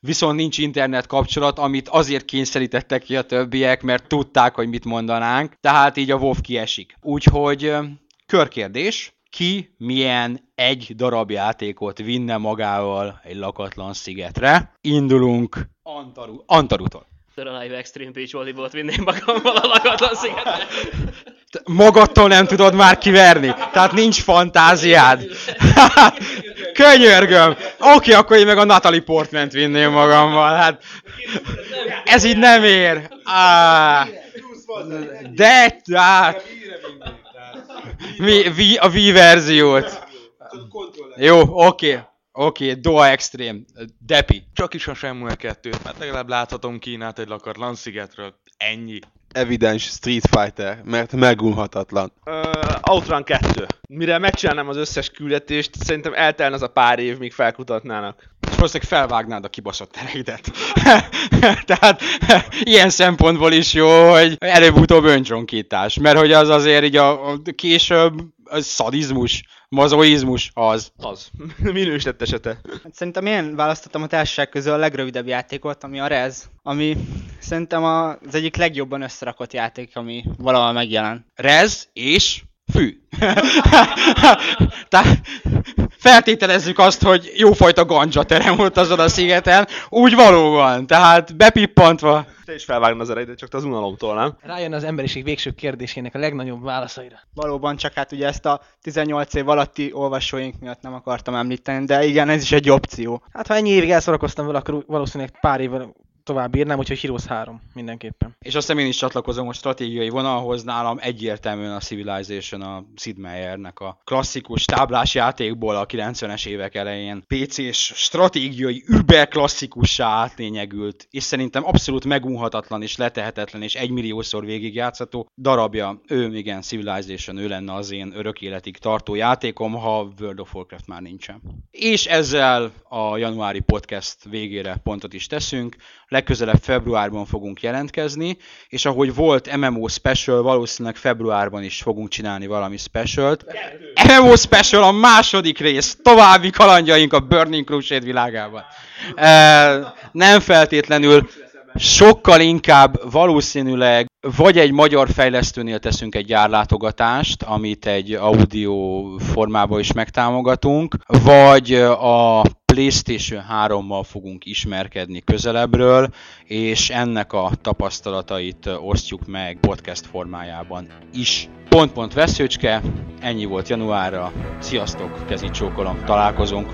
viszont nincs internet kapcsolat, amit azért kényszerítettek ki a többiek, mert tudták, hogy mit mondanánk, tehát így a WoW kiesik. Úgyhogy körkérdés, ki milyen egy darab játékot vinne magával egy lakatlan szigetre. Indulunk Antaru, Antarutól. A Live Extreme Beach Volleyballt vinném magammal a lakatlan szigetre. Magadtól nem tudod már kiverni. Tehát nincs fantáziád. Könyörgöm. Oké, okay, akkor én meg a Natalie Portment vinném magammal. Hát, ez így nem ér. Ah, de, hát, mi, vi, a V verziót. Jó, oké. Okay. Oké, okay, Doa Extreme, Depi. Csak is a Shenmue 2 mert legalább láthatom Kínát egy lakatlan szigetről. Ennyi. Evidens Street Fighter, mert megunhatatlan. Uh, Outrun 2. Mire megcsinálnám az összes küldetést, szerintem eltelne az a pár év, míg felkutatnának. Valószínűleg felvágnád a kibaszott tereidet. Tehát ilyen szempontból is jó, hogy előbb-utóbb öncsonkítás. Mert hogy az azért így a, a később az szadizmus, mazoizmus, az. Az. Minősített esete. Szerintem én választottam a társaság közül a legrövidebb játékot, ami a Rez, ami szerintem az egyik legjobban összerakott játék, ami valahol megjelent. Rez és fű. Tehát feltételezzük azt, hogy jófajta ganja terem volt azon a szigeten, úgy valóban, tehát bepippantva. Te is felvágna az erejét, csak az unalomtól, nem? Rájön az emberiség végső kérdésének a legnagyobb válaszaira. Valóban, csak hát ugye ezt a 18 év alatti olvasóink miatt nem akartam említeni, de igen, ez is egy opció. Hát ha ennyi évig elszorakoztam vele, akkor valószínűleg pár évvel tovább írnám, úgyhogy Heroes 3 mindenképpen. És azt én is csatlakozom a stratégiai vonalhoz, nálam egyértelműen a Civilization a Sid Meiernek a klasszikus táblás játékból a 90-es évek elején PC-s stratégiai über klasszikussá átlényegült, és szerintem abszolút megunhatatlan és letehetetlen és egymilliószor végigjátszható darabja. Ő igen, Civilization, ő lenne az én örök életig tartó játékom, ha World of Warcraft már nincsen. És ezzel a januári podcast végére pontot is teszünk legközelebb februárban fogunk jelentkezni, és ahogy volt MMO Special, valószínűleg februárban is fogunk csinálni valami specialt. MMO Special a második rész, további kalandjaink a Burning Crusade világában. Nem feltétlenül, sokkal inkább valószínűleg vagy egy magyar fejlesztőnél teszünk egy gyárlátogatást, amit egy audio formában is megtámogatunk, vagy a PlayStation 3-mal fogunk ismerkedni közelebbről, és ennek a tapasztalatait osztjuk meg podcast formájában is. Pont-pont veszőcske, ennyi volt januárra. Sziasztok, kezit csókolom, találkozunk!